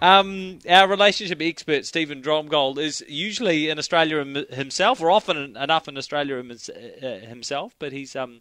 Um, our relationship expert, Stephen Dromgool, is usually in Australia himself, or often enough in Australia uh, himself, but he's um,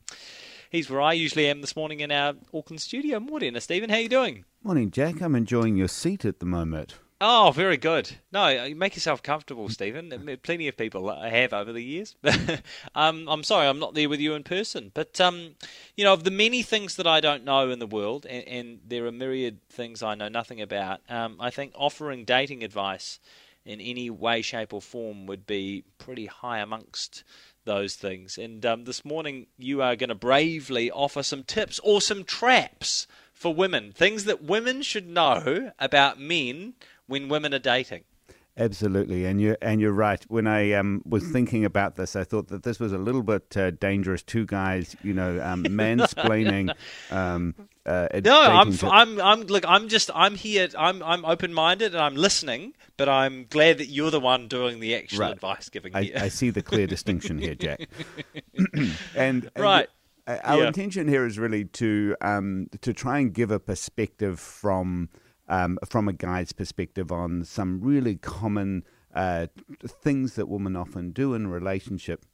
he's where I usually am this morning in our Auckland studio. Morning, Stephen. How are you doing? Morning, Jack. I'm enjoying your seat at the moment. Oh, very good. No, make yourself comfortable, Stephen. Plenty of people have over the years. um, I'm sorry, I'm not there with you in person. But, um, you know, of the many things that I don't know in the world, and, and there are myriad things I know nothing about, um, I think offering dating advice in any way, shape, or form would be pretty high amongst those things. And um, this morning, you are going to bravely offer some tips or some traps for women, things that women should know about men when women are dating. Absolutely, and you're and you're right. When I um, was thinking about this, I thought that this was a little bit uh, dangerous. Two guys, you know, um, mansplaining. um, uh, no, I'm, to... I'm, I'm, look, I'm just, I'm here, I'm, I'm open-minded and I'm listening, but I'm glad that you're the one doing the actual right. advice giving. I. I see the clear distinction here, Jack. and, and right. Our yeah. intention here is really to um, to try and give a perspective from um, from a guy's perspective on some really common uh, things that women often do in a relationship,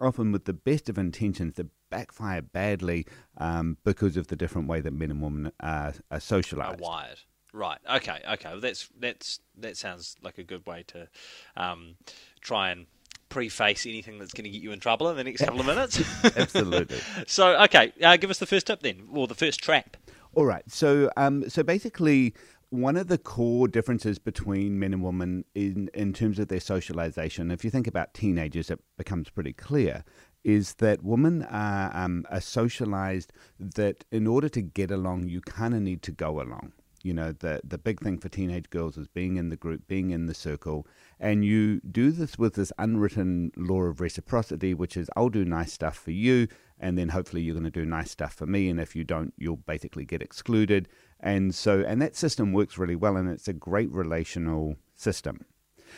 often with the best of intentions that backfire badly um, because of the different way that men and women are, are socialized. Are wired. Right. Okay. Okay. Well, that's that's that sounds like a good way to um, try and preface anything that's going to get you in trouble in the next couple of minutes. Absolutely. so, okay, uh, give us the first tip then, or the first trap. All right. So, um, so basically, one of the core differences between men and women in in terms of their socialization, if you think about teenagers, it becomes pretty clear, is that women are um, are socialized that in order to get along, you kind of need to go along. You know, the the big thing for teenage girls is being in the group, being in the circle, and you do this with this unwritten law of reciprocity, which is I'll do nice stuff for you, and then hopefully you're going to do nice stuff for me and if you don't you'll basically get excluded. And so and that system works really well and it's a great relational system.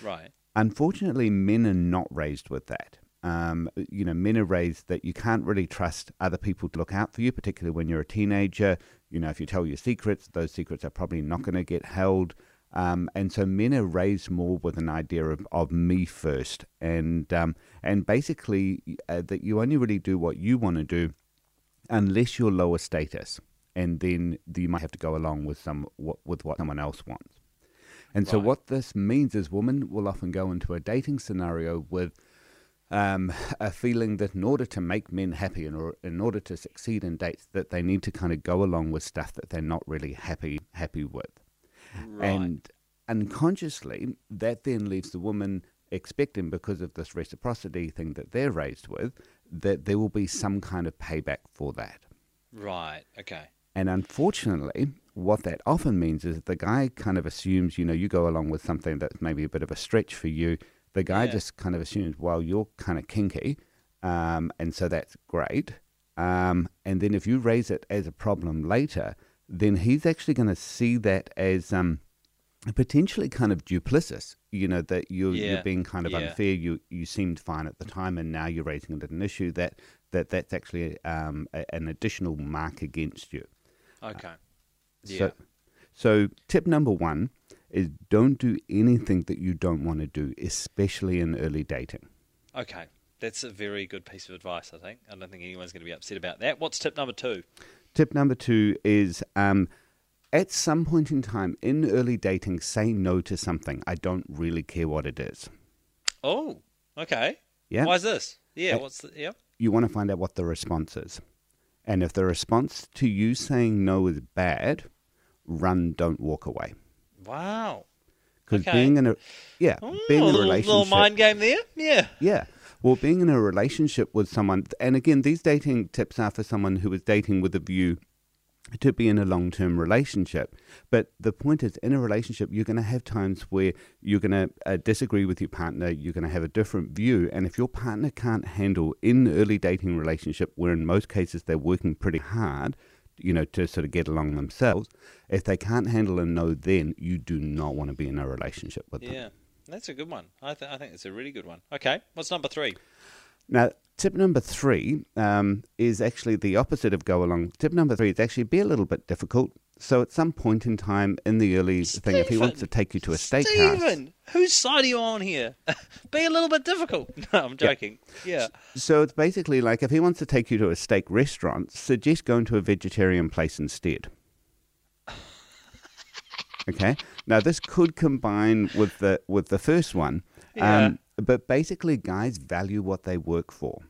Right. Unfortunately men are not raised with that um, you know men are raised that you can't really trust other people to look out for you particularly when you're a teenager you know if you tell your secrets those secrets are probably not going to get held um, and so men are raised more with an idea of, of me first, and um, and basically uh, that you only really do what you want to do, unless you're lower status, and then you might have to go along with some with what someone else wants. And right. so what this means is women will often go into a dating scenario with um, a feeling that in order to make men happy and or in order to succeed in dates, that they need to kind of go along with stuff that they're not really happy happy with. Right. And unconsciously, that then leaves the woman expecting, because of this reciprocity thing that they're raised with, that there will be some kind of payback for that. Right, okay. And unfortunately, what that often means is that the guy kind of assumes, you know, you go along with something that's maybe a bit of a stretch for you. The guy yeah. just kind of assumes, well, you're kind of kinky, um, and so that's great. Um, and then if you raise it as a problem later, then he's actually going to see that as um, potentially kind of duplicitous. You know that you're, yeah. you're being kind of yeah. unfair. You you seemed fine at the time, and now you're raising it as an issue that that that's actually um, a, an additional mark against you. Okay. Uh, yeah. So, so tip number one is don't do anything that you don't want to do, especially in early dating. Okay. That's a very good piece of advice, I think. I don't think anyone's going to be upset about that. What's tip number two? Tip number two is um, at some point in time in early dating, say no to something. I don't really care what it is. Oh, okay. Yeah. Why is this? Yeah. What's the, yeah? You want to find out what the response is. And if the response to you saying no is bad, run, don't walk away. Wow. Because okay. being in a yeah, oh, being in a, a relationship, little mind game there, yeah, yeah. Well, being in a relationship with someone, and again, these dating tips are for someone who is dating with a view to be in a long term relationship. But the point is, in a relationship, you're going to have times where you're going to uh, disagree with your partner, you're going to have a different view. And if your partner can't handle in an early dating relationship, where in most cases they're working pretty hard, you know, to sort of get along themselves, if they can't handle a no, then you do not want to be in a relationship with them. Yeah. That's a good one. I, th- I think it's a really good one. Okay, what's number three? Now, tip number three um, is actually the opposite of go along. Tip number three is actually be a little bit difficult. So at some point in time in the early thing, if he wants to take you to a steakhouse, Stephen, whose side are you on here? Be a little bit difficult. No, I'm joking. Yeah. so it's basically like if he wants to take you to a steak restaurant, suggest going to a vegetarian place instead. okay. Now this could combine with the with the first one, Yeah. um, but basically, guys value what they work for.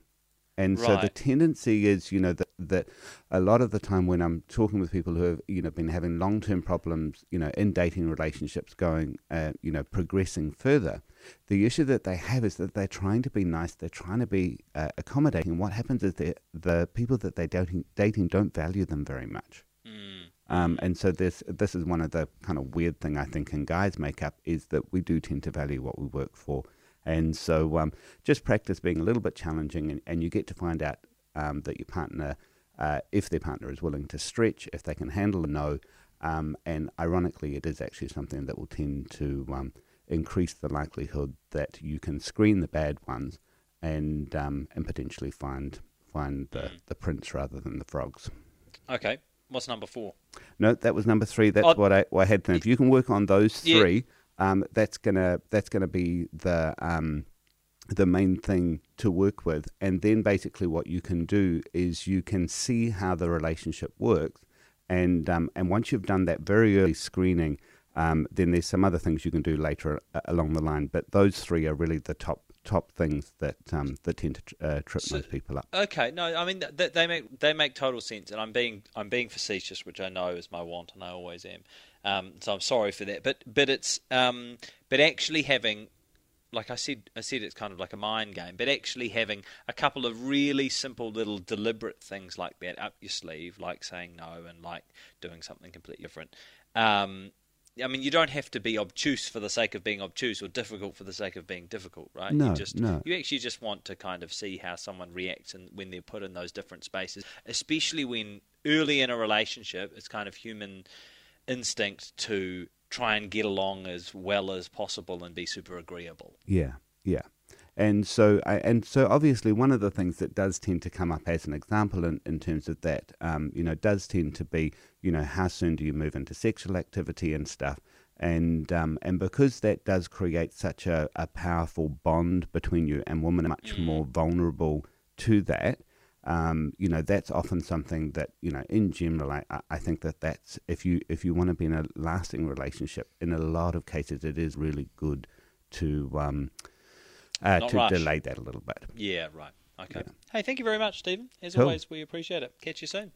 And so the tendency is, you know, that, that a lot of the time when I'm talking with people who have, you know, been having long term problems, you know, in dating relationships going, uh, you know, progressing further, the issue that they have is that they're trying to be nice, they're trying to be uh, accommodating. What happens is that the people that they're dating, dating don't value them very much. Mm. Um, and so this this is one of the kind of weird thing I think in guys makeup is that we do tend to value what we work for, and so um, just practice being a little bit challenging, and, and you get to find out um, that your partner, uh, if their partner is willing to stretch, if they can handle a no, um, and ironically, it is actually something that will tend to um, increase the likelihood that you can screen the bad ones, and um, and potentially find find the, the prince rather than the frogs. Okay. What's number four? No, that was number three. That's Oh, what I, what I had. To. If you can work on those Yeah. three, um, that's gonna that's gonna be the um, the main thing to work with. And then basically, what you can do is you can see how the relationship works, and um, and once you've done that very early screening, um, then there's some other things you can do later uh, along the line. But those three are really the top top things that um, that tend to uh, trip So- most people up. Okay, no, I mean th- th- they make they make total sense, and I'm being I'm being facetious, which I know is my want, and I always am. Um, so I'm sorry for that, but but it's um, but actually having, like I said, I said it's kind of like a mind game, but actually having a couple of really simple little deliberate things like that up your sleeve, like saying no and like doing something completely different. Um, I mean, you don't have to be obtuse for the sake of being obtuse or difficult for the sake of being difficult, right? No, you just no. you actually just want to kind of see how someone reacts and when they're put in those different spaces, especially when early in a relationship, it's kind of human instinct to try and get along as well as possible and be super agreeable. Yeah, yeah. And so, I- and so, obviously, one of the things that does tend to come up as an example in, in terms of that, um, you know, does tend to be, you know, how soon do you move into sexual activity and stuff, and um, and because that does create such a, a powerful bond between you and women are much more vulnerable to that. Um, you know, that's often something that you know, in general, I, I- think that that's if you if you want to be in a lasting relationship, in a lot of cases, it is really good to um, uh, to rush. delay that a little bit. Yeah, right. Okay. Hey, thank you very much, Stephen. As Cool. always, we appreciate it. Catch you soon.